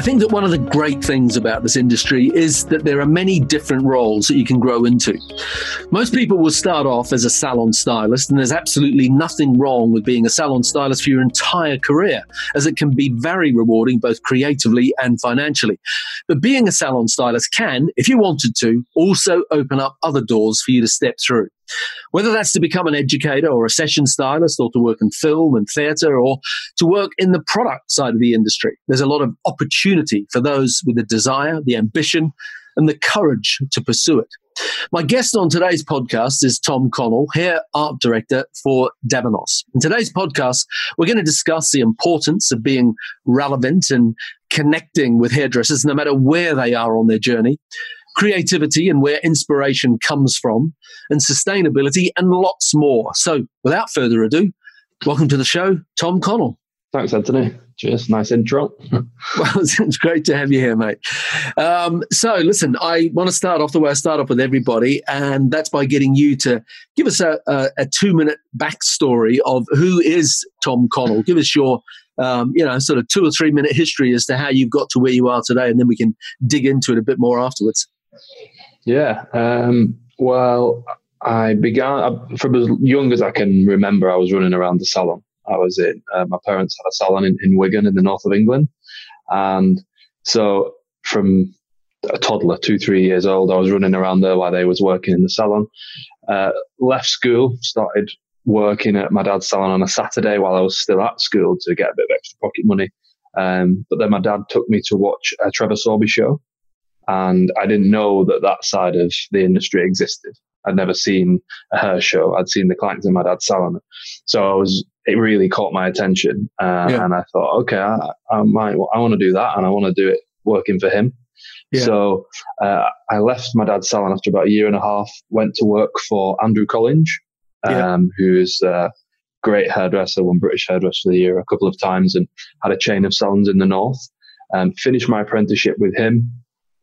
I think that one of the great things about this industry is that there are many different roles that you can grow into. Most people will start off as a salon stylist, and there's absolutely nothing wrong with being a salon stylist for your entire career, as it can be very rewarding both creatively and financially. But being a salon stylist can, if you wanted to, also open up other doors for you to step through. Whether that's to become an educator or a session stylist or to work in film and theatre or to work in the product side of the industry, there's a lot of opportunity for those with the desire, the ambition, and the courage to pursue it. My guest on today's podcast is Tom Connell, Hair Art Director for Davines. In today's podcast, we're going to discuss the importance of being relevant and connecting with hairdressers no matter where they are on their journey creativity and where inspiration comes from, and sustainability, and lots more. So, without further ado, welcome to the show, Tom Connell. Thanks, Anthony. Cheers. Nice intro. well, it's great to have you here, mate. Um, so, listen, I want to start off the way I start off with everybody, and that's by getting you to give us a, a, a two minute backstory of who is Tom Connell. Give us your um, you know, sort of two or three minute history as to how you've got to where you are today, and then we can dig into it a bit more afterwards. Yeah. Um, well, I began from as young as I can remember. I was running around the salon. I was in. Uh, my parents had a salon in, in Wigan, in the north of England, and so from a toddler, two, three years old, I was running around there while they was working in the salon. Uh, left school, started working at my dad's salon on a Saturday while I was still at school to get a bit of extra pocket money. Um, but then my dad took me to watch a Trevor Sorbie show and I didn't know that that side of the industry existed. I'd never seen a hair show. I'd seen the clients in my dad's salon. So I was, it really caught my attention. Uh, yeah. And I thought, okay, I, I might, I want to do that and I want to do it working for him. Yeah. So uh, I left my dad's salon after about a year and a half, went to work for Andrew Collinge, um, yeah. who's a great hairdresser, won British Hairdresser of the Year a couple of times and had a chain of salons in the north. Um, finished my apprenticeship with him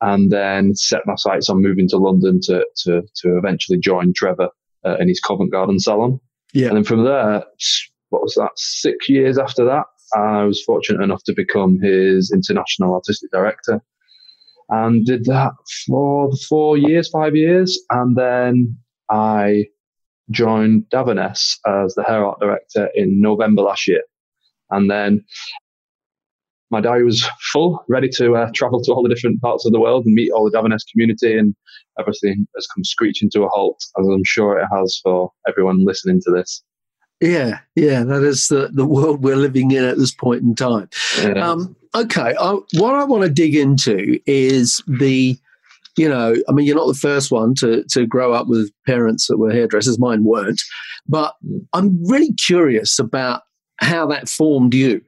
and then set my sights on moving to London to to to eventually join Trevor uh, in his Covent Garden salon. Yeah. And then from there, what was that? Six years after that, I was fortunate enough to become his international artistic director, and did that for four years, five years, and then I joined Davines as the hair art director in November last year. And then my diary was full, ready to uh, travel to all the different parts of the world and meet all the Davines community, and everything has come screeching to a halt, as I'm sure it has for everyone listening to this. Yeah, yeah, that is the, the world we're living in at this point in time. Yeah. Um, okay, I, what I want to dig into is the, you know, I mean, you're not the first one to to grow up with parents that were hairdressers. Mine weren't, but. I'm really curious about how that formed you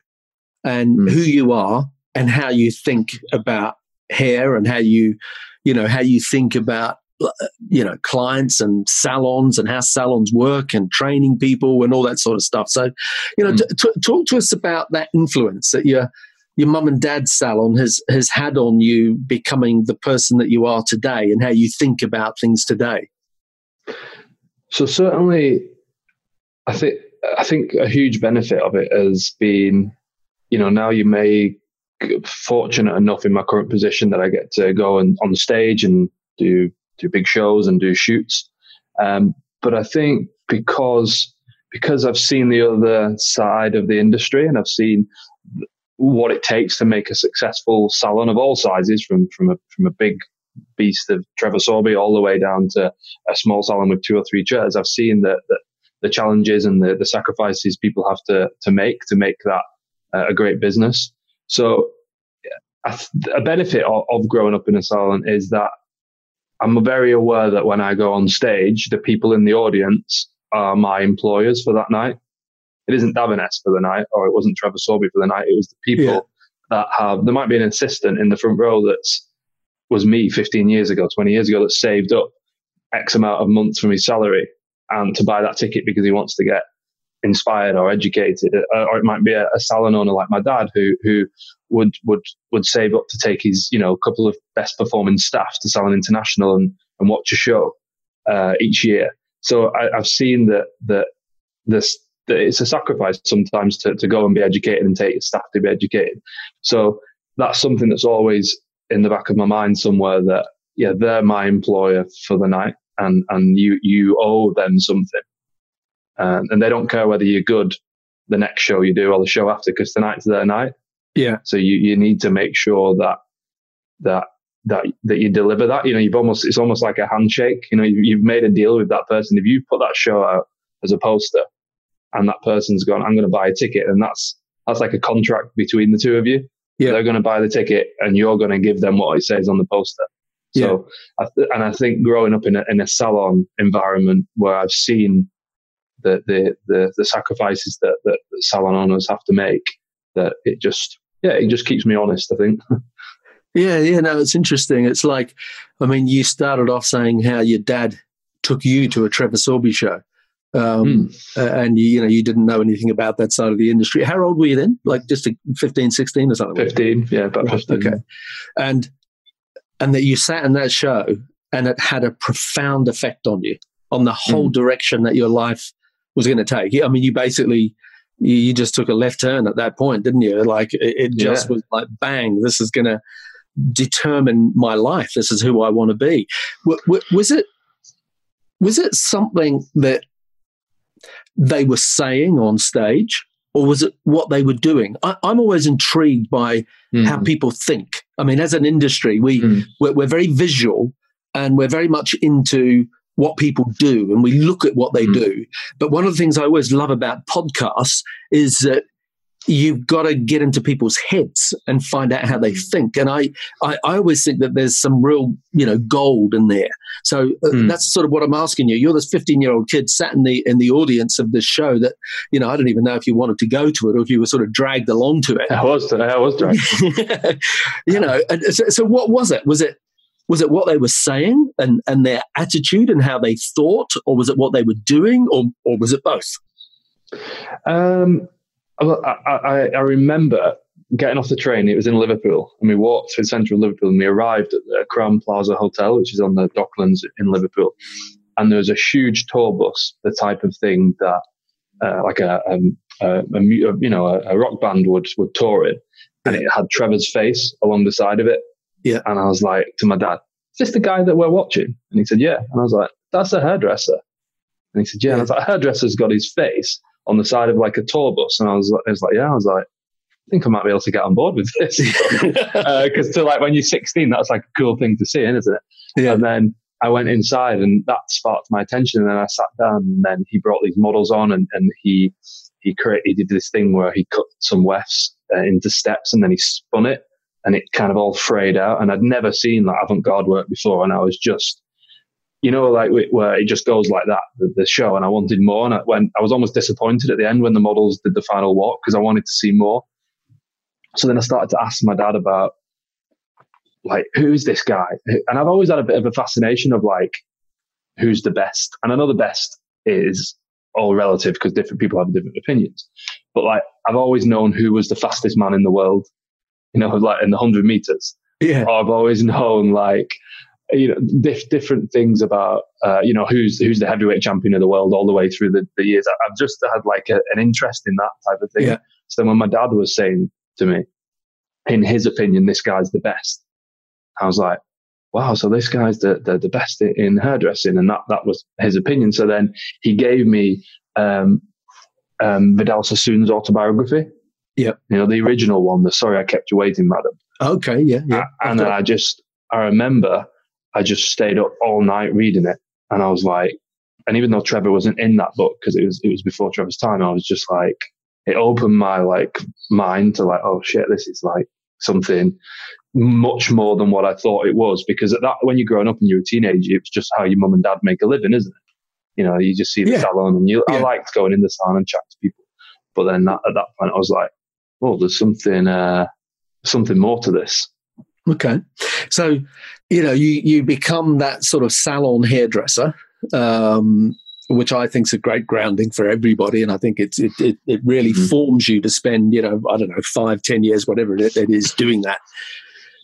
and mm. who you are and how you think about hair and how you, you know, how you think about uh, you know clients and salons and how salons work and training people and all that sort of stuff so you know mm. t- t- talk to us about that influence that your your mum and dad's salon has has had on you becoming the person that you are today and how you think about things today so certainly i think i think a huge benefit of it has been you know, now you may fortunate enough in my current position that I get to go and on stage and do do big shows and do shoots. Um, but I think because because I've seen the other side of the industry and I've seen what it takes to make a successful salon of all sizes, from from a from a big beast of Trevor Sorbie all the way down to a small salon with two or three chairs. I've seen that the, the challenges and the, the sacrifices people have to to make to make that a great business. So a benefit of, of growing up in a salon is that I'm very aware that when I go on stage, the people in the audience are my employers for that night. It isn't Davines for the night, or it wasn't Trevor Sorbie for the night. It was the people yeah. that have. There might be an assistant in the front row that's was me 15 years ago, 20 years ago that saved up X amount of months from his salary and to buy that ticket because he wants to get inspired or educated, uh, or it might be a, a, salon owner like my dad who who would would would save up to take his you know a couple of best performing staff to Salon International and and watch a show uh, each year. So I, have seen that that this that it's a sacrifice sometimes to to go and be educated and take your staff to be educated. So that's something that's always in the back of my mind somewhere that yeah they're my employer for the night and and you you owe them something um, and they don't care whether you're good the next show you do or the show after because tonight's their night. Yeah. So you, you need to make sure that that that that you deliver that. You know, you've almost it's almost like a handshake. You know, you've, you've made a deal with that person. If you put that show out as a poster, and that person's gone, I'm going to buy a ticket, and that's that's like a contract between the two of you. Yeah. They're going to buy the ticket, and you're going to give them what it says on the poster. So, yeah. I th- and I think growing up in a, in a salon environment where I've seen the the the, the sacrifices that, that, that salon owners have to make that it just yeah it just keeps me honest i think. Yeah yeah no it's interesting. It's like i mean you started off saying how your dad took you to a trevor sorbie show um, mm. and you, you know you didn't know anything about that side of the industry. How old were you then? Like just a 15 16 or something? 15 yeah about 15 okay. And and that you sat in that show and it had a profound effect on you on the whole mm. direction that your life was going to take. I mean, you basically you just took a left turn at that point, didn't you? Like it, it just yeah. was like bang, this is going to determine my life. This is who I want to be. was it was it something that they were saying on stage, or was it what they were doing? I, am always intrigued by mm. how people think. I mean, as an industry, we mm. we're, we're very visual and we're very much into what people do and we look at what they mm. do. But one of the things I always love about podcasts is that you've got to get into people's heads and find out how they hmm. think. And I, I, I always think that there's some real, you know, gold in there. So uh, mm. that's sort of what I'm asking you. You're this 15 year old kid sat in the in the audience of this show that, you know, I don't even know if you wanted to go to it or if you were sort of dragged along to it. I was, I was dragged. you know, and so, so what was it? Was it was it what they were saying and, and their attitude and how they thought, or was it what they were doing, or, or was it both? Um, I, I, I remember getting off the train. It was in Liverpool, and we walked through central Liverpool, and we arrived at the Crowne Plaza Hotel, which is on the Docklands in Liverpool. And there was a huge tour bus, the type of thing that, uh, like a, um, a, a, you know, a, a, rock band would would tour in, and it had Trevor's face along the side of it. Yeah. And I was like to my dad, is this the guy that we're watching? And he said, yeah. And I was like, that's a hairdresser. And he said, yeah. And I was like, a hairdresser's got his face on the side of like a tour bus. And I was, I was like, yeah. I was like, I think I might be able to get on board with this. Because uh, to like when you're 16, that's like a cool thing to see, isn't it? Yeah. And then I went inside and that sparked my attention. And then I sat down and then he brought these models on and, and he, he created, he did this thing where he cut some wefts uh, into steps and then he spun it and it kind of all frayed out. And I'd never seen that avant garde work before. And I was just, you know, like where it just goes like that, the, the show. And I wanted more. And I, when I was almost disappointed at the end when the models did the final walk because I wanted to see more. So then I started to ask my dad about, like, who's this guy? And I've always had a bit of a fascination of like, who's the best? And I know the best is all relative because different people have different opinions. But like, I've always known who was the fastest man in the world you know, like in the hundred meters. Yeah. I've always known like, you know, diff- different things about, uh, you know, who's, who's the heavyweight champion of the world all the way through the, the years. I've just had like a, an interest in that type of thing. Yeah. So then when my dad was saying to me, in his opinion, this guy's the best, I was like, wow, so this guy's the, the, the best in hairdressing. And that, that was his opinion. So then he gave me, um, um, Vidal Sassoon's autobiography. Yeah. You know, the original one, the Sorry I Kept You Waiting, Madam. Okay, yeah, yeah. And then I just, I remember I just stayed up all night reading it. And I was like, and even though Trevor wasn't in that book, because it was, it was before Trevor's time, I was just like, it opened my like mind to like, oh shit, this is like something much more than what I thought it was. Because at that, when you're growing up and you're a teenager, it's just how your mum and dad make a living, isn't it? You know, you just see the yeah. salon and you, yeah. I liked going in the salon and chat to people. But then that, at that point, I was like, oh, there's something, uh, something more to this. Okay, so you know you you become that sort of salon hairdresser. Um, which I think is a great grounding for everybody. And I think it's, it, it, it really mm-hmm. forms you to spend, you know, I don't know, five, ten years, whatever it, it is doing that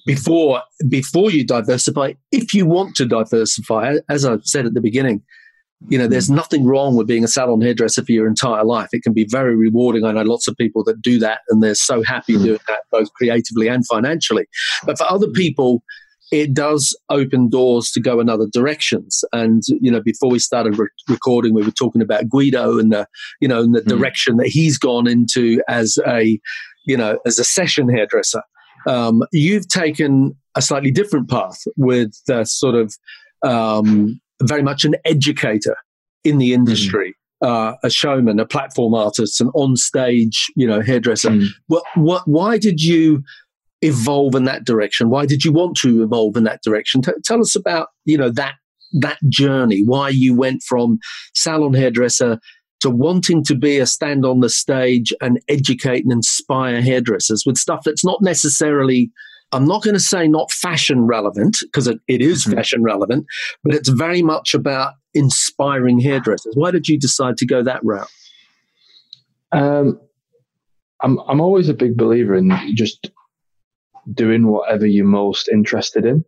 before, before you diversify, if you want to diversify, as I said at the beginning, you know, there's mm-hmm. nothing wrong with being a salon hairdresser for your entire life. It can be very rewarding. I know lots of people that do that and they're so happy mm-hmm. doing that, both creatively and financially. But for other people, it does open doors to go in other directions. And you know, before we started re- recording, we were talking about Guido and the you know, and the mm. direction that he's gone into as a you know, as a session hairdresser. Um, you've taken a slightly different path with the sort of um, very much an educator in the industry. Mm. Uh, a showman, a platform artist, an on-stage, you know, hairdresser. Mm. What, what, why did you evolve in that direction? Why did you want to evolve in that direction? T- tell us about you know that that journey. Why you went from salon hairdresser to wanting to be a stand on the stage and educate and inspire hairdressers with stuff that's not necessarily I'm not going to say not fashion relevant because it, it is mm-hmm. fashion relevant, but it's very much about inspiring hairdressers. Why did you decide to go that route? Um, I'm I'm always a big believer in just doing whatever you're most interested in.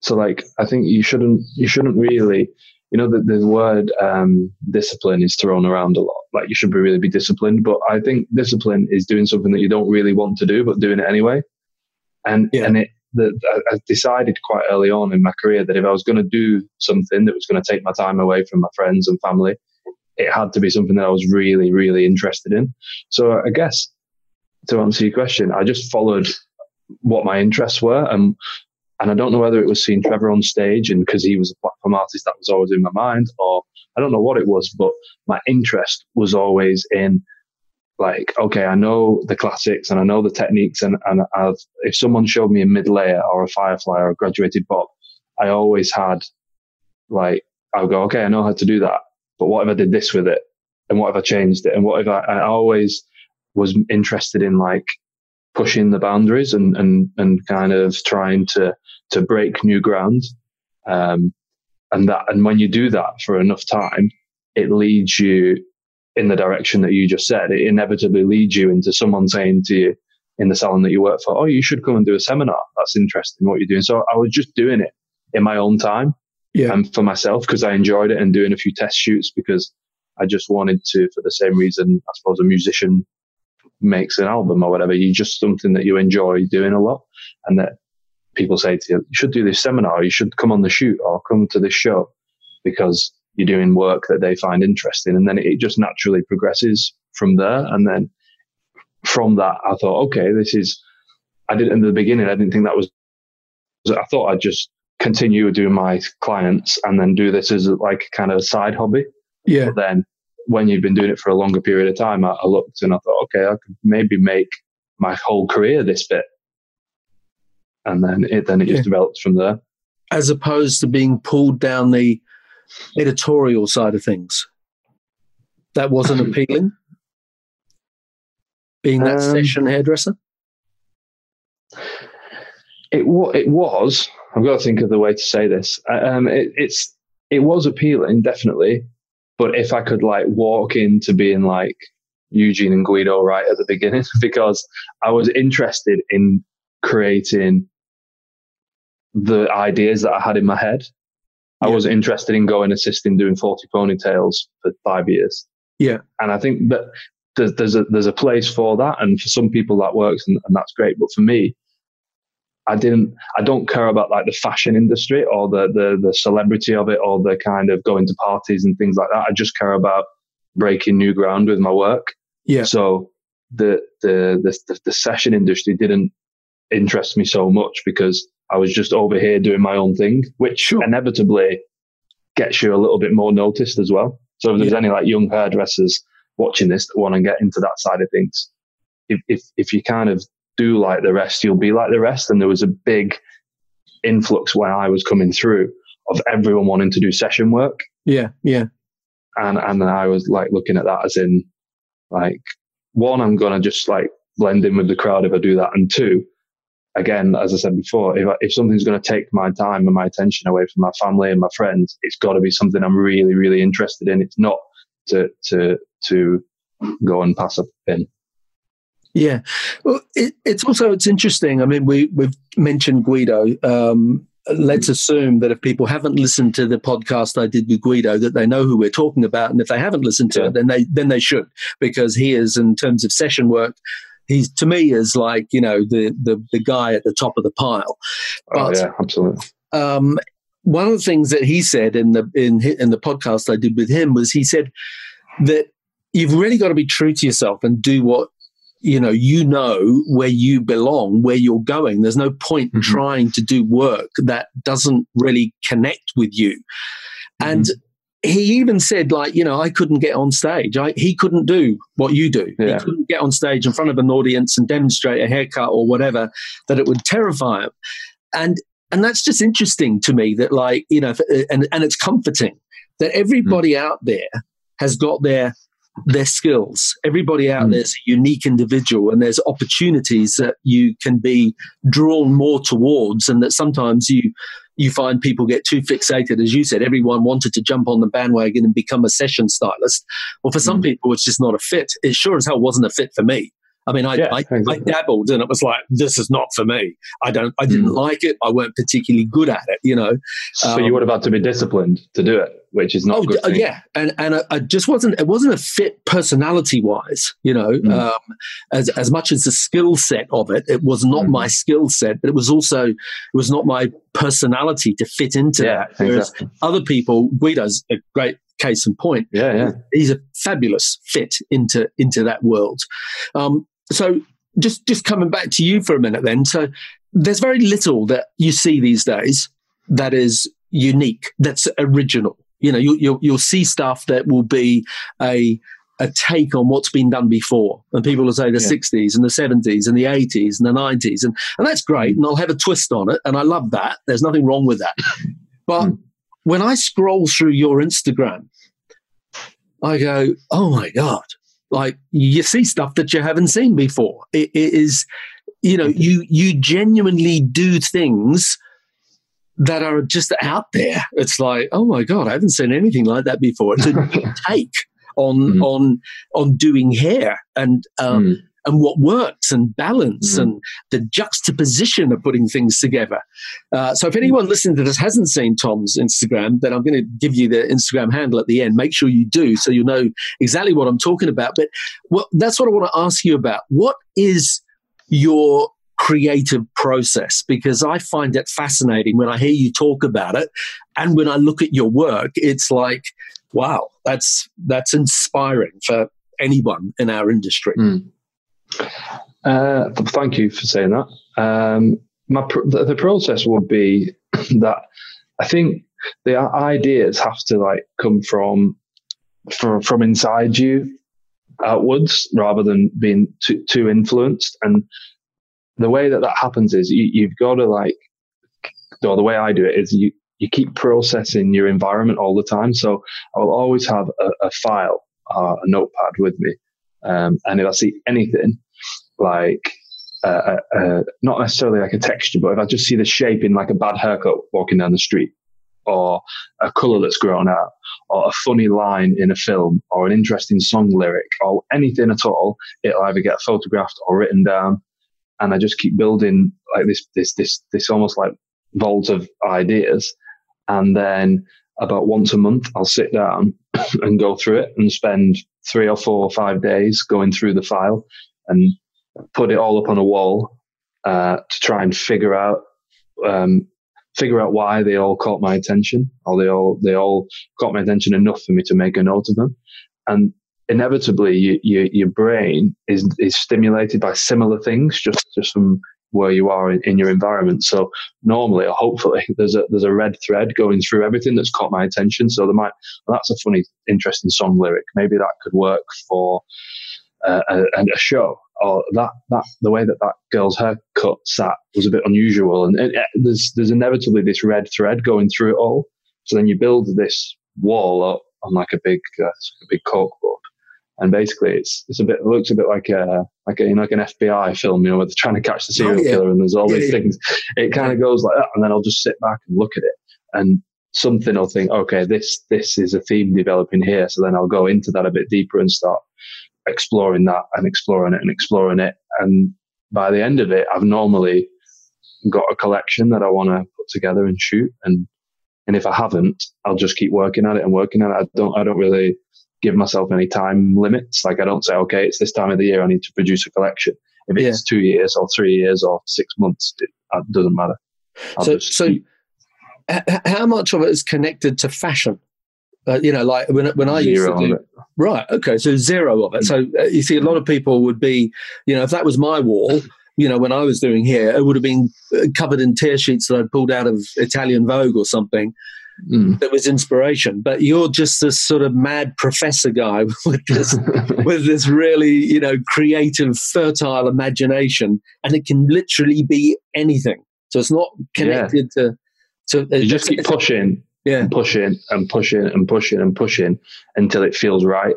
So like I think you shouldn't you shouldn't really you know the, the word um, discipline is thrown around a lot. Like you should be really be disciplined, but I think discipline is doing something that you don't really want to do, but doing it anyway. And yeah. and it the, I decided quite early on in my career that if I was going to do something that was going to take my time away from my friends and family, it had to be something that I was really really interested in. So I guess to answer your question, I just followed what my interests were. And and I don't know whether it was seeing Trevor on stage and because he was a platform artist that was always in my mind, or I don't know what it was, but my interest was always in like, okay, I know the classics and I know the techniques, and, and I've, if someone showed me a mid layer or a firefly or a graduated bob, I always had like, I would go, okay, I know how to do that, but what if I did this with it? And what if I changed it? And what if I, I always was interested in like pushing the boundaries and, and, and kind of trying to, to break new ground. Um, and that, and when you do that for enough time, it leads you in the direction that you just said. It inevitably leads you into someone saying to you in the salon that you work for, Oh, you should come and do a seminar. That's interesting what you're doing. So I was just doing it in my own time yeah. and for myself because I enjoyed it and doing a few test shoots because I just wanted to, for the same reason, I suppose a musician makes an album or whatever. You just something that you enjoy doing a lot, and that people say to you, you should do this seminar, you should come on the shoot or come to this show because you're doing work that they find interesting, and then it just naturally progresses from there. And then from that, I thought, okay, this is. I didn't in the beginning. I didn't think that was. I thought I'd just continue doing my clients and then do this as like kind of a side hobby. Yeah. But then when you've been doing it for a longer period of time, I, I looked and I thought, okay, I could maybe make my whole career this bit. And then it then it yeah. just developed from there. As opposed to being pulled down the editorial side of things. That wasn't appealing. Being that um, session hairdresser. It it was. I've got to think of the way to say this. Um, it, it's it was appealing, definitely, but if I could like walk into being like Eugene and Guido right at the beginning, because I was interested in creating the ideas that I had in my head. Yeah. I was interested in going assisting doing 40 ponytails for five years. Yeah. And I think that there's, there's a, there's a place for that. And for some people that works and, and that's great. But for me, I didn't, I don't care about like the fashion industry or the, the, the celebrity of it or the kind of going to parties and things like that. I just care about breaking new ground with my work. Yeah. So the, the, the, the session industry didn't interest me so much because I was just over here doing my own thing, which sure. inevitably gets you a little bit more noticed as well. So if there's yeah. any like young hairdressers watching this that want to get into that side of things, if, if, if you kind of do like the rest, you'll be like the rest. And there was a big influx when I was coming through of everyone wanting to do session work. Yeah, yeah. And and I was like looking at that as in like one, I'm gonna just like blend in with the crowd if I do that, and two, again, as I said before, if, if something's going to take my time and my attention away from my family and my friends, it's got to be something I'm really, really interested in. It's not to, to, to go and pass a pin. Yeah, well, it, it's also it's interesting. I mean, we we've mentioned Guido. Um, let's assume that if people haven't listened to the podcast I did with Guido, that they know who we're talking about, and if they haven't listened to yeah. it, then they then they should, because he is, in terms of session work, he's to me is like you know the the the guy at the top of the pile. Oh, but, oh yeah, absolutely. Um, one of the things that he said in the in in the podcast I did with him was he said that you've really got to be true to yourself and do what you know you know where you belong where you're going there's no point mm-hmm. trying to do work that doesn't really connect with you mm-hmm. and he even said like you know i couldn't get on stage I, he couldn't do what you do yeah. he couldn't get on stage in front of an audience and demonstrate a haircut or whatever that it would terrify him and and that's just interesting to me that like you know and and it's comforting that everybody mm-hmm. out there has got their their skills. Everybody out mm. there's a unique individual, and there's opportunities that you can be drawn more towards, and that sometimes you you find people get too fixated, as you said. Everyone wanted to jump on the bandwagon and become a session stylist. Well, for some mm. people, it's just not a fit. It sure as hell wasn't a fit for me. I mean, I, yeah, I, exactly. I, dabbled and it was like, this is not for me. I don't, I didn't mm. like it. I weren't particularly good at it, you know. So um, you would have had to be disciplined to do it, which is not oh, good. Yeah. And, and I, I, just wasn't, it wasn't a fit personality wise, you know, mm. um, as, as much as the skill set of it, it was not mm. my skill set, but it was also, it was not my personality to fit into yeah, that. Whereas exactly. other people, Guido's a great case in point. Yeah, yeah. He's a fabulous fit into into that world. Um, so just just coming back to you for a minute then. So there's very little that you see these days that is unique that's original. You know you, you'll, you'll see stuff that will be a a take on what's been done before. And people will say the yeah. 60s and the 70s and the 80s and the 90s and, and that's great and i'll have a twist on it and i love that. There's nothing wrong with that. But mm. when i scroll through your instagram i go oh my god like you see stuff that you haven't seen before. it, it is, you know, you you genuinely do things that are just out there. It's like, oh my god, I haven't seen anything like that before. It's a take on mm. on on doing hair and um, mm and what works and balance mm-hmm. and the juxtaposition of putting things together. Uh, so if anyone listening to this hasn't seen Tom's Instagram, then I'm going to give you the Instagram handle at the end. Make sure you do so you'll know exactly what I'm talking about. But well, that's what I want to ask you about. What is your creative process because I find it fascinating when I hear you talk about it and when I look at your work it's like wow that's that's inspiring for anyone in our industry. Mm. Uh, thank you for saying that. Um, my the, the, process would be that I think the ideas have to like come from from from inside you outwards rather than being too, too influenced. And the way that that happens is you, you've got to like, or the way I do it is you you keep processing your environment all the time. So I will always have a, a file, uh, a notepad with me. Um, and if I see anything like uh, uh, uh, not necessarily like a texture, but if I just see the shape in like a bad haircut walking down the street, or a color that's grown out, or a funny line in a film, or an interesting song lyric, or anything at all, it'll either get photographed or written down, and I just keep building like this, this, this, this almost like vault of ideas, and then about once a month, I'll sit down and go through it and spend three or four or five days going through the file and put it all up on a wall uh, to try and figure out um, figure out why they all caught my attention or they all they all caught my attention enough for me to make a note of them. And inevitably you, you, your brain is is stimulated by similar things just just from where you are in, in your environment. So normally or hopefully there's a there's a red thread going through everything that's caught my attention. So there might well, that's a funny interesting song lyric. Maybe that could work for uh, a, a show. Or that that the way that that girl's haircut sat was a bit unusual, and there's there's inevitably this red thread going through it all. So then you build this wall up on like a big uh, a big corkboard, And basically, it's it's a bit it looks a bit like a like a you know, like an FBI film, you know, where they're trying to catch the serial oh, yeah. killer, and there's all yeah, these yeah. things. It kind of goes like that, and then I'll just sit back and look at it, and something I'll think, okay, this this is a theme developing here. So then I'll go into that a bit deeper and start exploring that and exploring it and exploring it. And by the end of it, I've normally got a collection that I want to put together and shoot. And and if I haven't, I'll just keep working at it and working at it. I don't I don't really give myself any time limits. Like I don't say, okay, it's this time of the year I need to produce a collection. If it's yeah. two years or three years or six months, it, it doesn't matter. I'll so so keep, how much of it is connected to fashion? Uh, you know, like when when I zero used to do right, okay, so zero of it. So uh, you see, a lot of people would be, you know, if that was my wall, you know, when I was doing here, it would have been uh, covered in tear sheets that I'd pulled out of Italian Vogue or something. Mm. That was inspiration, but you're just this sort of mad professor guy with this with this really you know creative, fertile imagination, and it can literally be anything. So it's not connected yeah. to so you just keep pushing, yeah, and pushing and pushing and pushing and pushing until it feels right,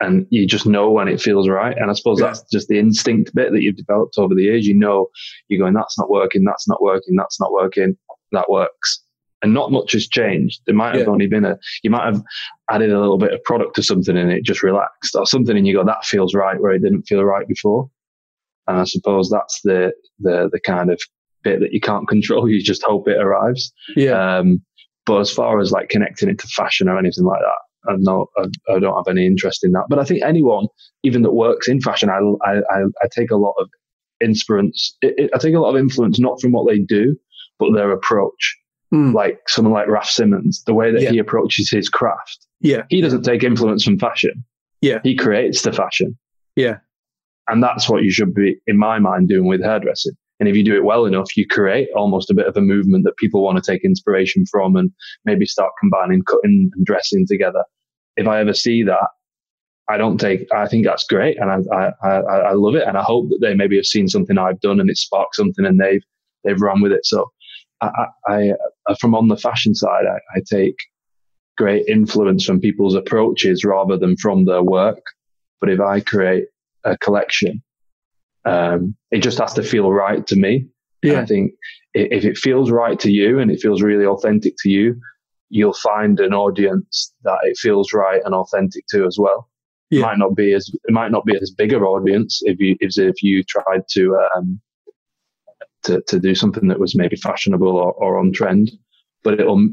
and you just know when it feels right. And I suppose yeah. that's just the instinct bit that you've developed over the years. You know, you're going, that's not working, that's not working, that's not working, that works. And not much has changed. There might have yeah. only been a, you might have added a little bit of product to something and it just relaxed or something, and you go, that feels right where it didn't feel right before. And I suppose that's the the the kind of bit that you can't control. You just hope it arrives. Yeah. Um, but as far as like connecting it to fashion or anything like that, I'm not, I, I, don't have any interest in that. But I think anyone, even that works in fashion, I, I, I take a lot of inspirance. It, it, I take a lot of influence, not from what they do, but their approach. Mm. Like someone like Raf Simons, the way that yeah. he approaches his craft. Yeah. He doesn't take influence from fashion. Yeah. He creates the fashion. Yeah. And that's what you should be, in my mind, doing with hairdressing. And if you do it well enough, you create almost a bit of a movement that people want to take inspiration from and maybe start combining cutting and dressing together. If I ever see that, I don't take, I think that's great. And I, I, I, I love it. And I hope that they maybe have seen something I've done and it sparked something and they've, they've run with it. So I, I, I from on the fashion side, I, I take great influence from people's approaches rather than from their work. But if I create a collection um, it just has to feel right to me. Yeah. I think if it feels right to you and it feels really authentic to you, you'll find an audience that it feels right and authentic to as well. Yeah. It might not be as it might not be as bigger audience if you if, if you tried to um to to do something that was maybe fashionable or, or on trend, but it'll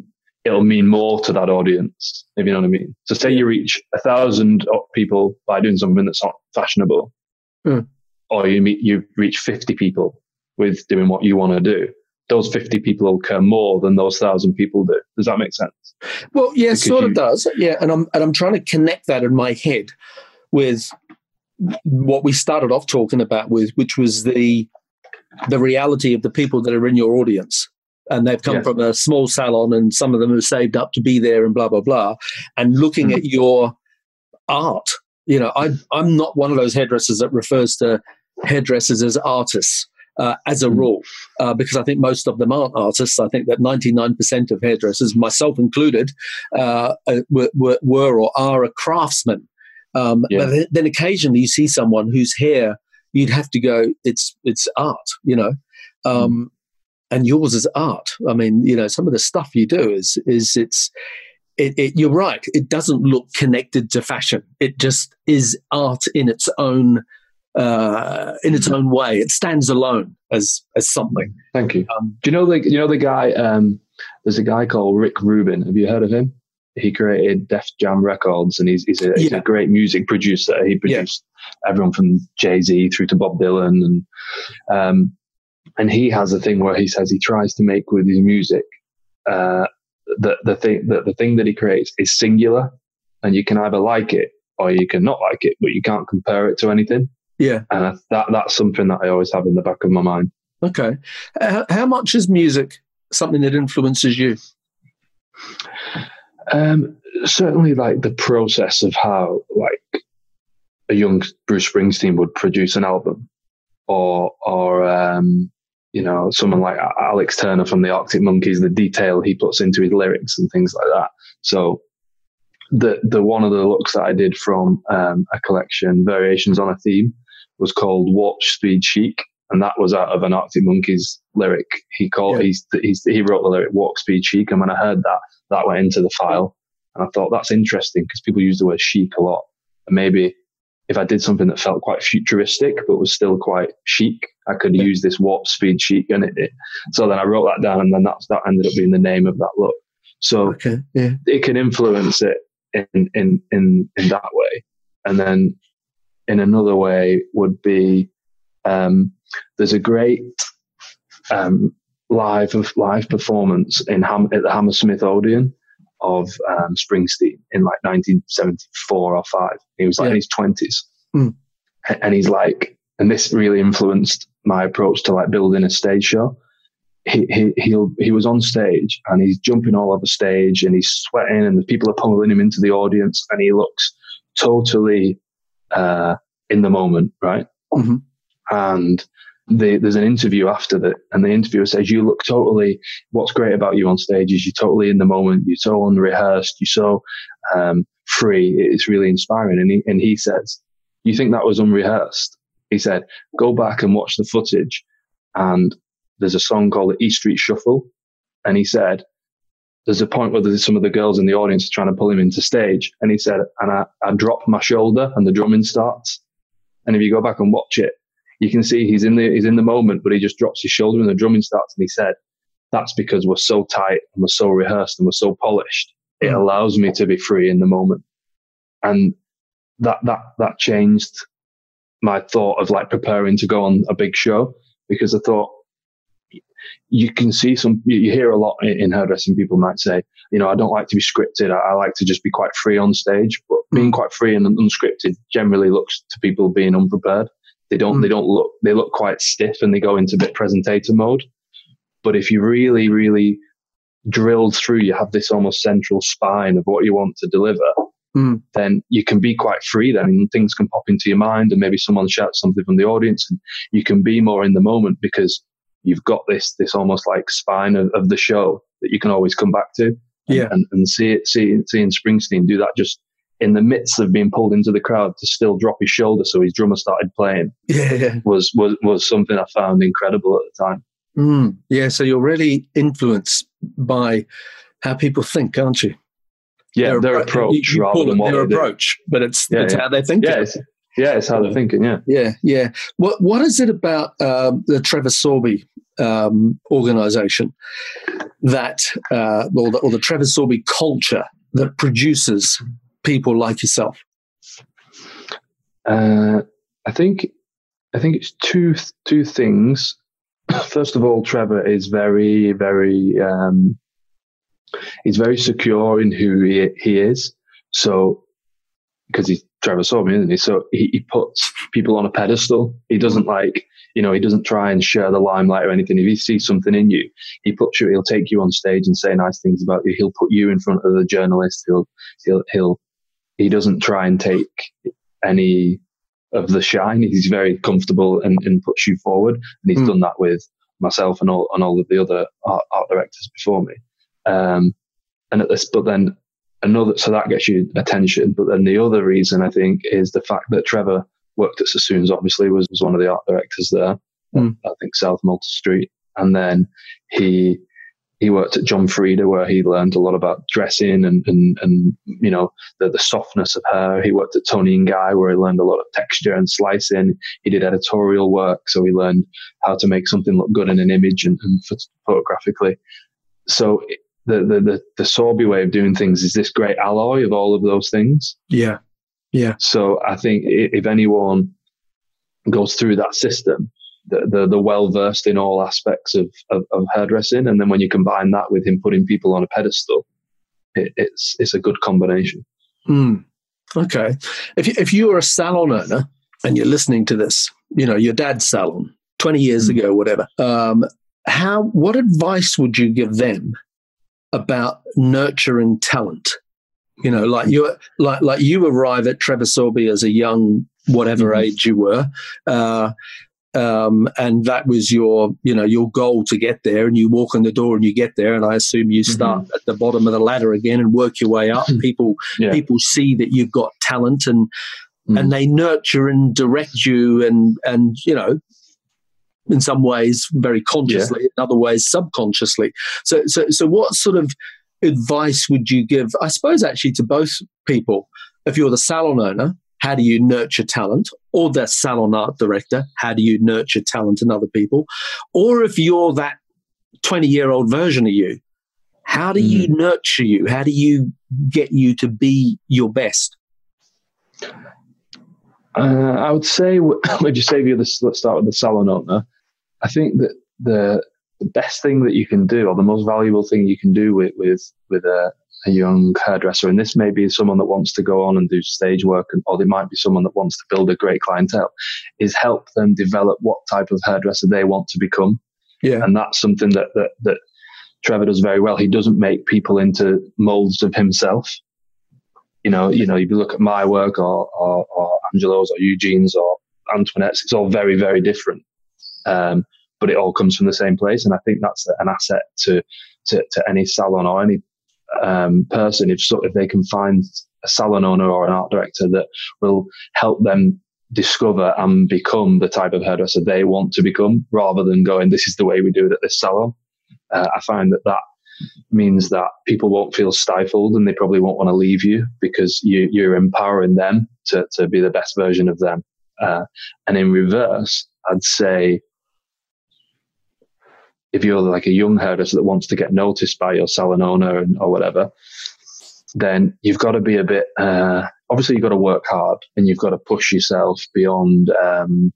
it'll mean more to that audience if you know what I mean. So say you reach a thousand people by doing something that's not fashionable. Mm or you meet, you reach 50 people with doing what you want to do, those 50 people will care more than those thousand people do. Does that make sense? Well, yeah, because sort you, of does. Yeah. And I'm, and I'm trying to connect that in my head with what we started off talking about with, which was the, the reality of the people that are in your audience and they've come yes. from a small salon and some of them have saved up to be there and blah blah blah and looking mm-hmm. at your art you know I, i'm not one of those hairdressers that refers to hairdressers as artists. Uh, as a hmm. rule, uh, because I think most of them aren't artists. I think that 99% of hairdressers, myself included, uh, uh, were, were, were, or are a craftsman. Um, yeah. But then occasionally you see someone whose hair you'd have to go, it's it's art, you know, um, and yours is art. I mean, you know, some of the stuff you do is is it's. It, it, you're right. It doesn't look connected to fashion. It just is art in its own uh, in its own way. It stands alone as as something. Thank you. Um, Do you know the you know the guy? Um, there's a guy called Rick Rubin. Have you heard of him? He created Def Jam Records, and he's he's a, he's a great music producer. He produced yeah. everyone from Jay Z through to Bob Dylan, and um, and he has a thing where he says he tries to make with his music. Uh, the the thing that the thing that he creates is singular, and you can either like it or you can not like it, but you can't compare it to anything. Yeah. And that, that's something that I always have in the back of my mind. Okay. Uh, how much is music something that influences you? Um, certainly, like the process of how, like, a young Bruce Springsteen would produce an album, or, or, um, you know, someone like Alex Turner from the Arctic Monkeys, the detail he puts into his lyrics and things like that. So the the one of the looks that I did from um, a collection, Variations on a Theme, was called Warp Speed Chic, and that was out of an Arctic Monkeys lyric. He called yeah. he's, he's, he wrote the lyric Warp Speed Chic, and when I heard that, that went into the file, and I thought that's interesting because people use the word chic a lot, and maybe if I did something that felt quite futuristic but was still quite chic, I could use this warp speed chic. And it, it, so then I wrote that down, and then that that ended up being the name of that look. So okay. yeah. it can influence it in in in in that way, and then in another way would be um, there's a great um, live of live performance in Ham, at the Hammersmith Odeon of um, Springsteen in like 1974 or five. He was like yeah. in his twenties, mm. and he's like, and this really influenced my approach to like building a stage show. He he he he was on stage and he's jumping all over stage and he's sweating and the people are pulling him into the audience and he looks totally uh, in the moment, right? Mm-hmm. And the, there's an interview after that, and the interviewer says, "You look totally. What's great about you on stage is you're totally in the moment. You're so unrehearsed. You're so um, free. It's really inspiring." And he and he says, "You think that was unrehearsed?" He said, "Go back and watch the footage, and there's a song called the E Street Shuffle." And he said, "There's a point where some of the girls in the audience are trying to pull him into stage." And he said, "And I, I drop my shoulder, and the drumming starts." And if you go back and watch it, you can see he's in the he's in the moment, but he just drops his shoulder and the drumming starts. And he said, "That's because we're so tight and we're so rehearsed and we're so polished. It mm. allows me to be free in the moment." And that that that changed my thought of like preparing to go on a big show because I thought you can see some you hear a lot in hairdressing people might say you know i don't like to be scripted I, I, like to just be quite free on stage but being mm. quite free and unscripted generally looks to people being unprepared they don't, mm. they don't look, they look quite stiff and they go into a bit presentator mode. But if you really, really drilled through, you have this almost central spine of what you want to deliver, mm. then you can be quite free then and things can pop into your mind and maybe someone shouts something from the audience and you can be more in the moment because you've got this, this almost like spine of, of the show that you can always come back to. And, yeah. and, and see it, see, seeing Springsteen do that just in the midst of being pulled into the crowd to still drop his shoulder so his drummer started playing yeah, was was was something I found incredible at the time. Mm, yeah, so you're really influenced by how people think, aren't you? Yeah, their, their approach you, you rather than their approach, do. but it's, yeah, it's yeah. how they think. Yeah, it's, yeah, it's how they're thinking. Yeah, yeah, yeah. What what is it about um, the Trevor Sorbie um, organization that, uh, or the, or the Trevor Sorbie culture that produces people like yourself? Uh, I think I think it's two two things. First of all, Trevor is very very um, he's very secure in who he, he is. So because he's Trevor Sorbie, isn't he? So he, he puts people on a pedestal. He doesn't like you know, he doesn't try and share the limelight or anything. If he sees something in you, he puts you, he'll take you on stage and say nice things about you. He'll put you in front of the journalist. He'll, he'll, he'll he doesn't try and take any of the shine. He's very comfortable and, and puts you forward. And he's mm. done that with myself and all and all of the other art, art directors before me. Um, and at this, but then another, so that gets you attention. But then the other reason I think is the fact that Trevor worked at Sassoons, obviously was, was one of the art directors there. Mm. I think South Molton Street. And then he he worked at John Frieda where he learned a lot about dressing and, and, and you know, the, the softness of hair. He worked at Toni and Guy where he learned a lot of texture and slicing. He did editorial work. So he learned how to make something look good in an image and, and photographically. So the, the, the, the Sorbie way of doing things is this great alloy of all of those things. Yeah. Yeah. So I think if anyone goes through that system, the, the, the well versed in all aspects of, of, of, hairdressing. And then when you combine that with him putting people on a pedestal, it, it's it's a good combination. Mm. Okay, if you, if you were a salon owner and you're listening to this, you know your dad's salon twenty years mm. ago, whatever. Um, how what advice would you give them about nurturing talent? You know, like you like like you arrive at Trevor Sorbie as a young whatever mm-hmm. age you were. Uh, um, and that was your you know your goal to get there and you walk in the door and you get there and i assume you start mm-hmm. at the bottom of the ladder again and work your way up people yeah. people see that you've got talent and mm. and they nurture and direct you and and you know in some ways very consciously yeah. in other ways subconsciously so so so what sort of advice would you give i suppose actually to both people if you're the salon owner how do you nurture talent? Or the salon art director, how do you nurture talent in other people? Or if you're that 20 year old version of you, how do you mm. nurture you? How do you get you to be your best? Uh, I would say, would you say if the, let's start with the salon owner. I think that the the best thing that you can do, or the most valuable thing you can do with with with a, a young hairdresser, and this may be someone that wants to go on and do stage work, or they might be someone that wants to build a great clientele, is help them develop what type of hairdresser they want to become. Yeah, and that's something that that that Trevor does very well. He doesn't make people into molds of himself. You know, you know, if you look at my work or, or, or Angelo's or Eugene's or Antoinette's, it's all very, very different. Um, but it all comes from the same place. And I think that's an asset to, to, to any salon or any um, person if if they can find a salon owner or an art director that will help them discover and become the type of hairdresser they want to become rather than going this is the way we do it at this salon. Uh, i find that that means that people won't feel stifled and they probably won't want to leave you because you, are empowering them to, to be the best version of them. Uh, and in reverse i'd say if you're like a young hairdresser that wants to get noticed by your salon owner and, or whatever, then you've got to be a bit, uh, obviously you've got to work hard and you've got to push yourself beyond, um,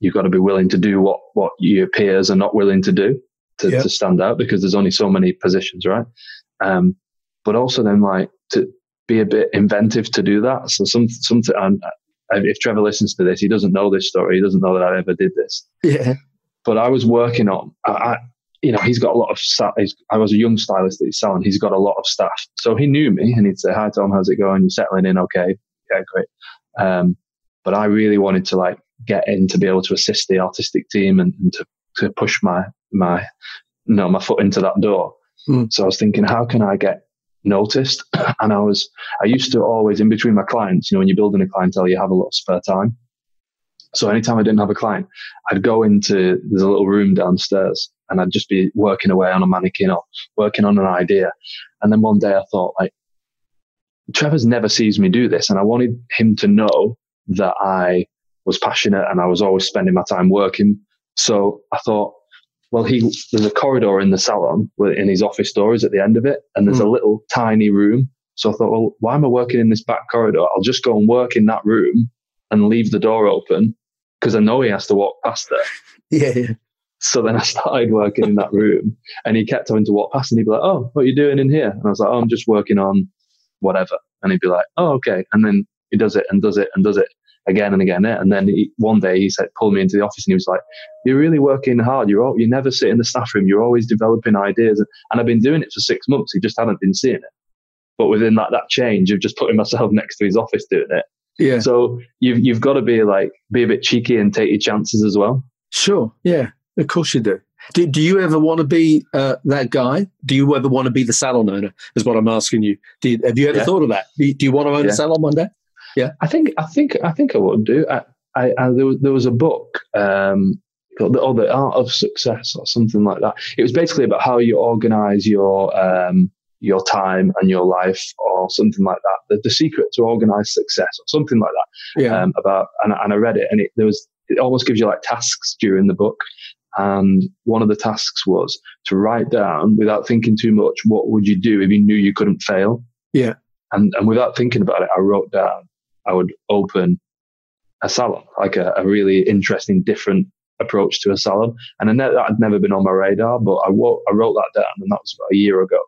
you've got to be willing to do what, what your peers are not willing to do to, yep. to stand out because there's only so many positions, right? Um, but also then like to be a bit inventive to do that. So some, something, and if Trevor listens to this, he doesn't know this story. He doesn't know that I ever did this. Yeah. But I was working on, I, you know, he's got a lot of staff. I was a young stylist that he's selling. He's got a lot of staff. So he knew me and he'd say, Hi, Tom, how's it going? You settling in? Okay. Yeah, great. Um, but I really wanted to like get in to be able to assist the artistic team and, and to, to push my, my, you know, my foot into that door. Mm. So I was thinking, how can I get noticed? And I was, I used to always in between my clients, you know, when you're building a clientele, you have a lot of spare time. So anytime I didn't have a client, I'd go into there's a little room downstairs and I'd just be working away on a mannequin or working on an idea. And then one day I thought like, Trevor's never sees me do this. And I wanted him to know that I was passionate and I was always spending my time working. So I thought, well, he, there's a corridor in the salon in his office door is at the end of it. And there's mm. a little tiny room. So I thought, well, why am I working in this back corridor? I'll just go and work in that room and leave the door open because I know he has to walk past it. Yeah, yeah. So then I started working in that room and he kept having to walk past and he'd be like, Oh, what are you doing in here? And I was like, Oh, I'm just working on whatever. And he'd be like, Oh, okay. And then he does it and does it and does it again and again. And then he, one day he said, pulled me into the office and he was like, You're really working hard. You're all, you never sit in the staff room. You're always developing ideas. And I've been doing it for six months. He just hadn't been seeing it. But within that, that change of just putting myself next to his office doing it, yeah. So you've you've got to be like be a bit cheeky and take your chances as well. Sure. Yeah. Of course you do. Do, do you ever want to be uh, that guy? Do you ever want to be the salon owner? Is what I'm asking you. You, have you ever yeah. thought of that? Do you, do you want to own yeah. a salon one day? Yeah. I think I think I think I would do. I, I, I there, was, there was a book um, called the, oh, the Art of Success or something like that. It was basically about how you organize your um, your time and your life or something like that. The, the secret to organized success or something like that. Yeah. Um, about, and, and I read it and it, there was, it almost gives you like tasks during the book. And one of the tasks was to write down without thinking too much, what would you do if you knew you couldn't fail? Yeah. And, and without thinking about it, I wrote down, I would open a salon, like a, a really interesting, different approach to a salon. And I ne- that had never been on my radar, but I, wrote, I wrote that down and that was about a year ago.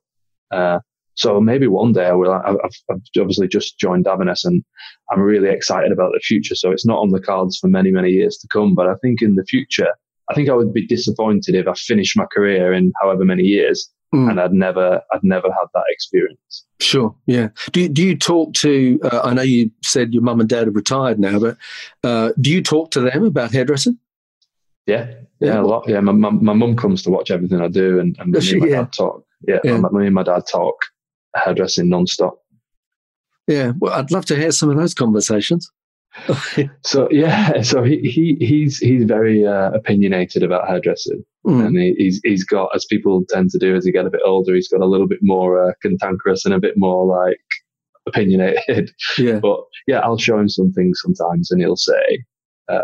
Uh, so maybe one day I will. I've, I've, obviously just joined Davines and I'm really excited about the future. So it's not on the cards for many, many years to come. But I think in the future, I think I would be disappointed if I finished my career in however many years mm. and I'd never, I'd never had that experience. Sure. Yeah. Do do you talk to? Uh, I know you said your mum and dad have retired now, but uh, do you talk to them about hairdressing? Yeah, yeah, a lot. Yeah, my my, my mum comes to watch everything I do, and, and me and my? Yeah. dad talk. Yeah, Yeah. my- me and my dad talk hairdressing non-stop. Yeah, well, I'd love to hear some of those conversations. So yeah, so he, he he's he's very uh, opinionated about hairdressing, Mm. and he, he's he's got as people tend to do as he get a bit older, he's got a little bit more uh, cantankerous and a bit more like opinionated. Yeah, But yeah, I'll show him some things sometimes, and he'll say, uh,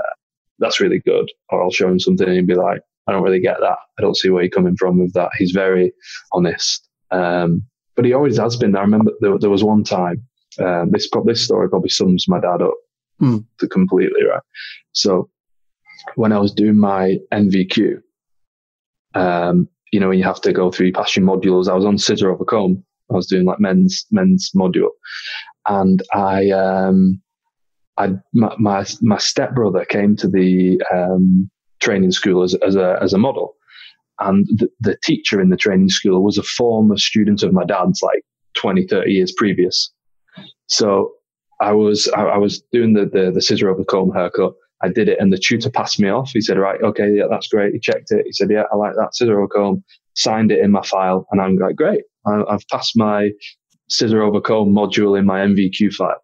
"That's really good," or I'll show him something, and he'll be like, "I don't really get that. I don't see where you're coming from with that." He's very honest, um, but he always has been. I remember there, there was one time. Um, this this story probably sums my dad up to completely right. So when I was doing my NVQ, um, you know, when you have to go through your passion modules, I was on scissor over comb. I was doing like men's men's module, and I um, I my my, my stepbrother came to the um, training school as as a as a model, and the, the teacher in the training school was a former student of my dad's, like 20, 30 years previous. So I was I, I was doing the, the the scissor over comb haircut. I did it, and the tutor passed me off. He said, "Right, okay, yeah, that's great." He checked it. He said, "Yeah, I like that scissor over comb." Signed it in my file, and I'm like, "Great, I, I've passed my scissor over comb module in my NVQ file."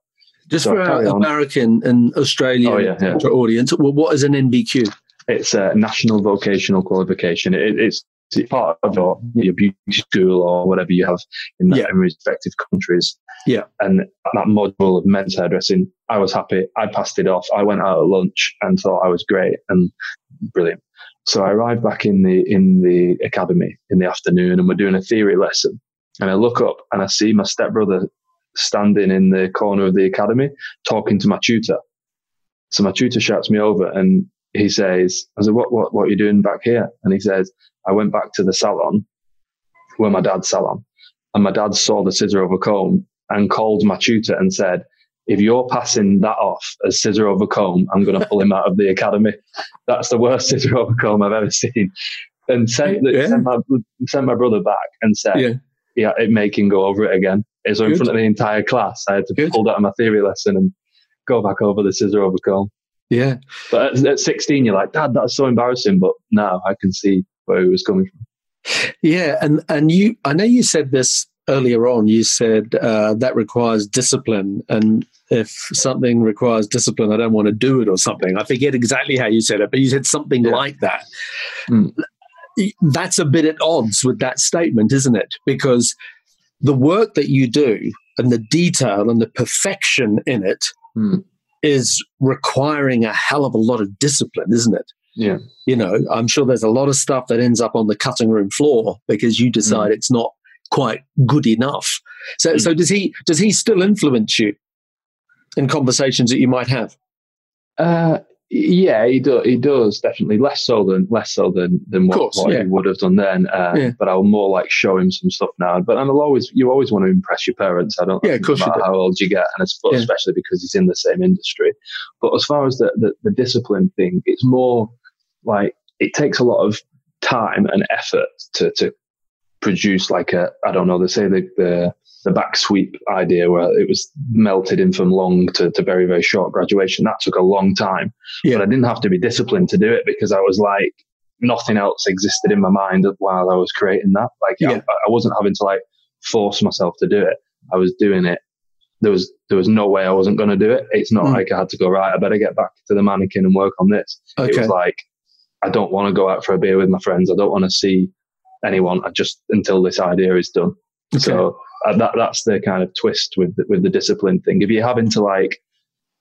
just So for our on. American and Australian Oh, yeah, yeah. audience, well, what is an NVQ? It's a national vocational qualification. It, it's, it's part of your, your beauty school or whatever you have in, Yeah. in respective countries. Yeah. And that module of men's hairdressing, I was happy. I passed it off. I went out at lunch and thought I was great and brilliant. So I arrived back in the in the academy in the afternoon, and we're doing a theory lesson. And I look up and I see my stepbrother standing in the corner of the academy talking to my tutor. So my tutor shouts me over and he says, I said, what, what, what are you doing back here? And he says, I went back to the salon where my dad's salon and my dad saw the scissor over comb and called my tutor and said, if you're passing that off as scissor over comb, I'm going to pull him out of the academy. That's the worst scissor over comb I've ever seen. And sent, Yeah. sent, my, sent my brother back and said, Yeah. yeah, it make him go over it again. So in front of the entire class, I had to Good. pull out of my theory lesson and go back over the scissor over comb. Yeah, But at, at 16, you're like, Dad, that's so embarrassing. But now I can see where he was coming from. yeah, and and you, I know you said this earlier on. You said uh, that requires discipline, and if something requires discipline, I don't want to do it or something. I forget exactly how you said it, but you said something Yeah. like that. Mm. That's a bit at odds with that statement, isn't it? Because the work that you do and the detail and the perfection in it is Mm. requiring a hell of a lot of discipline, isn't it? Yeah. You know, I'm sure there's a lot of stuff that ends up on the cutting room floor because you decide it's not quite good enough. So, Mm. so does he? Does he still influence you in conversations that you might have? Uh, yeah, he does. He does definitely less so than less so than than what, course, what yeah. he would have done then. Uh, Yeah. But I'll more like show him some stuff now. But I'll always you always want to impress your parents. I don't. Yeah, of course you do. how old you get, and it's, but Yeah. especially because he's in the same industry. But as far as the, the the discipline thing, it's more like it takes a lot of time and effort to to produce like a I don't know. They say the the the back sweep idea where it was melted in from long to, to very, very short graduation. That took a long time. Yeah. But I didn't have to be disciplined to do it because I was like, nothing else existed in my mind while I was creating that. Like, Yeah. I, I wasn't having to like force myself to do it. I was doing it. There was, there was no way I wasn't going to do it. It's not Mm. like I had to go, right, I better get back to the mannequin and work on this. It was like, I don't want to go out for a beer with my friends. I don't want to see anyone. I just until this idea is done. Okay. So Uh, that that's the kind of twist with the, with the discipline thing. If you're having to like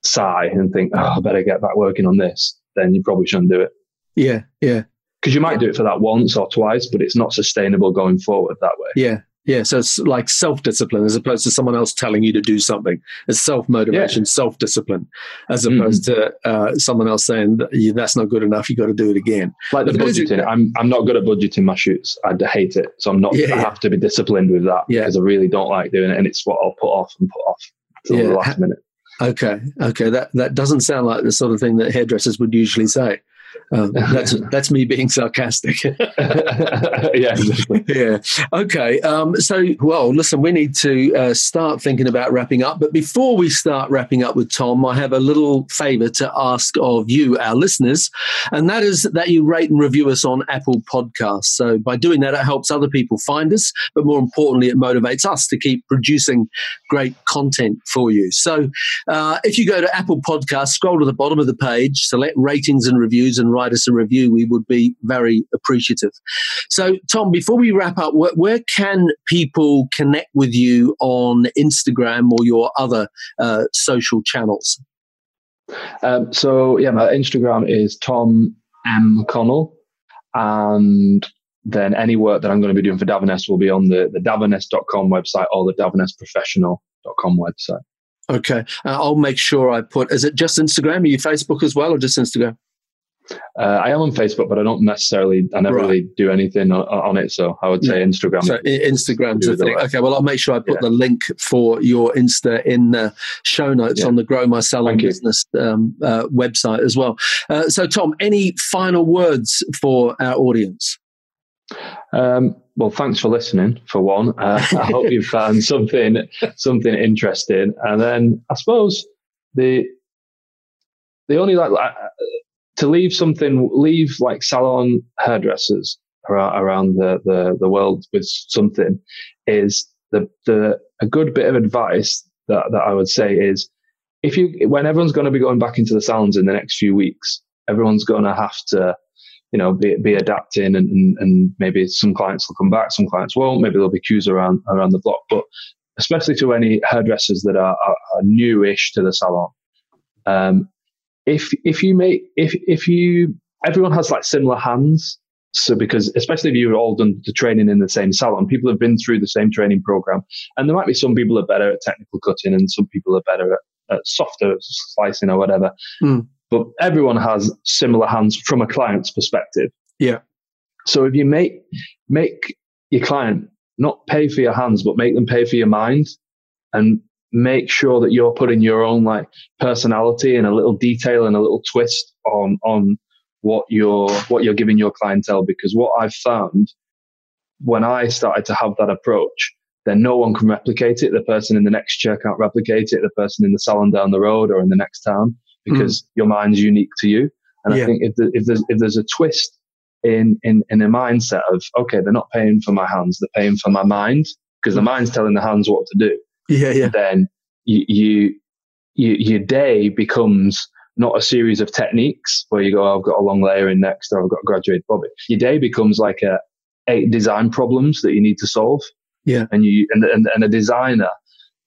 sigh and think, oh, I better get back working on this, then you probably shouldn't do it yeah, yeah, because you might do it for that once or twice, but it's not sustainable going forward that way. yeah, yeah. So it's like self discipline as opposed to someone else telling you to do something. It's self motivation, self discipline, as Mhm. opposed to uh, someone else saying that's not good enough. You got to do it again. Like the But it- budgeting, I'm I'm not good at budgeting my shoots. I hate it, so I'm not. Yeah, I yeah. have to be disciplined with that Yeah. because I really don't like doing it, and it's what I'll put off and put off till Yeah. the last minute. Okay, okay. That that doesn't sound like the sort of thing that hairdressers would usually say. Uh, that's that's me being sarcastic. yeah, exactly. Yeah. Okay. Um, so, well, listen, we need to uh, start thinking about wrapping up. But before we start wrapping up with Tom, I have a little favor to ask of you, our listeners, and that is that you rate and review us on Apple Podcasts. So, by doing that, it helps other people find us, but more importantly, it motivates us to keep producing great content for you. So, uh, if you go to Apple Podcasts, scroll to the bottom of the page, select ratings and reviews, and write us a review, we would be very appreciative. So, Tom, before we wrap up, where, where can people connect with you on Instagram or your other uh, social channels? Um, so, yeah, my Instagram is Tom M. Connell. And then any work that I'm going to be doing for Davines will be on the, the davines.com website or the davinesprofessional.com website. Okay. Uh, I'll make sure I put, is it just Instagram? Are you Facebook as well or just Instagram? Uh, I am on Facebook, but I don't necessarily. I never right. really do anything on, on, it. So I would say Instagram. So Instagram's the thing. Okay, well, I'll make sure I put yeah. the link for your Insta in the show notes yeah. on the Grow My Salon Thank Business um, uh, website as well. Uh, so, Tom, any final words for our audience? Um, well, thanks for listening. For one, uh, I hope you found something something interesting. And then I suppose the the only like to leave something, leave like salon hairdressers around, the, the, the world with something is the, the, a good bit of advice that, that I would say is if you, when everyone's going to be going back into the salons in the next few weeks, everyone's going to have to, you know, be, be adapting and, and, and maybe some clients will come back, some clients won't. Maybe there'll be queues around, around the block, but especially to any hairdressers that are, are, are newish to the salon. Um, if if you make if if you everyone has like similar hands. So because especially if you've all done the training in the same salon people have been through the same training program and there might be some people are better at technical cutting and some people are better at, at softer slicing or whatever. Mm. but everyone has similar hands from a client's perspective. Yeah. So if you make make your client not pay for your hands but make them pay for your mind and make sure that you're putting your own like personality and a little detail and a little twist on on what you're what you're giving your clientele. Because what I've found when I started to have that approach then no one can replicate it. The person in the next chair can't replicate it. The person in the salon down the road or in the next town because mm. your mind's unique to you. And yeah. I think if, the, if there's if there's a twist in in in a mindset of okay they're not paying for my hands they're paying for my mind because the mind's telling the hands what to do yeah, yeah. then you, you, you, your day becomes not a series of techniques where you go, oh, I've got a long layer in next or I've got a graduated bobby. Your day becomes like a eight design problems that you need to solve. Yeah. And you, and, and, and a designer,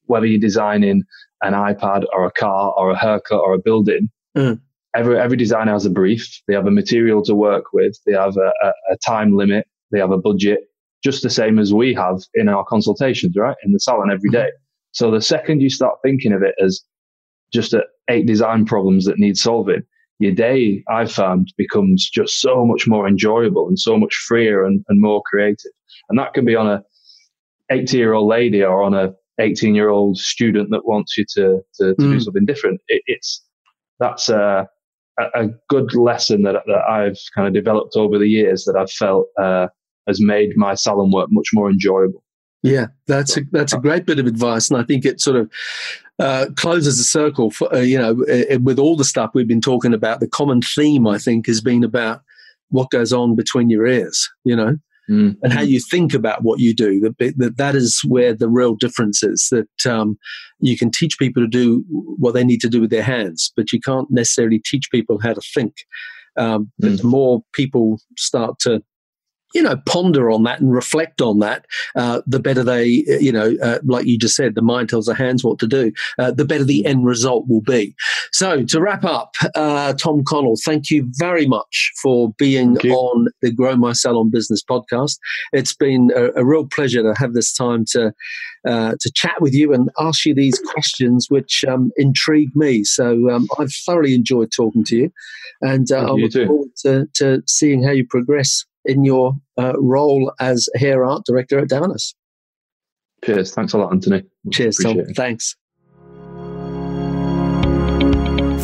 whether you're designing an iPad or a car or a haircut or a building, mm. every, every designer has a brief. They have a material to work with. They have a, a, a time limit. They have a budget just the same as we have in our consultations, right? In the salon every day. mm-hmm. So the second you start thinking of it as just eight design problems that need solving, your day, I've found, becomes just so much more enjoyable and so much freer and, and more creative. And that can be on a 80 year old lady or on a 18 year old student that wants you to, to, to mm. do something different. It, it's, that's a, a good lesson that, that I've kind of developed over the years that I've felt, uh, has made my salon work much more enjoyable. Yeah, that's a, that's a great bit of advice, and I think it sort of uh, closes the circle. For, uh, you know, uh, with all the stuff we've been talking about, the common theme I think has been about what goes on between your ears. You know, mm-hmm. and how you think about what you do. That that that is where the real difference is. That um, you can teach people to do what they need to do with their hands, but you can't necessarily teach people how to think. Um, but mm. the more people start to you know, ponder on that and reflect on that, uh, the better they, you know, uh, like you just said, the mind tells the hands what to do, uh, the better the end result will be. So to wrap up, uh, Tom Connell, thank you very much for being on the Grow My Salon Business podcast. It's been a, a real pleasure to have this time to uh, to chat with you and ask you these questions, which um, intrigue me. So um, I've thoroughly enjoyed talking to you, and uh, I look forward to, to seeing how you progress in your uh, role as hair art director at Davines. Cheers. Thanks a lot, Anthony. Cheers, Tom. It. Thanks.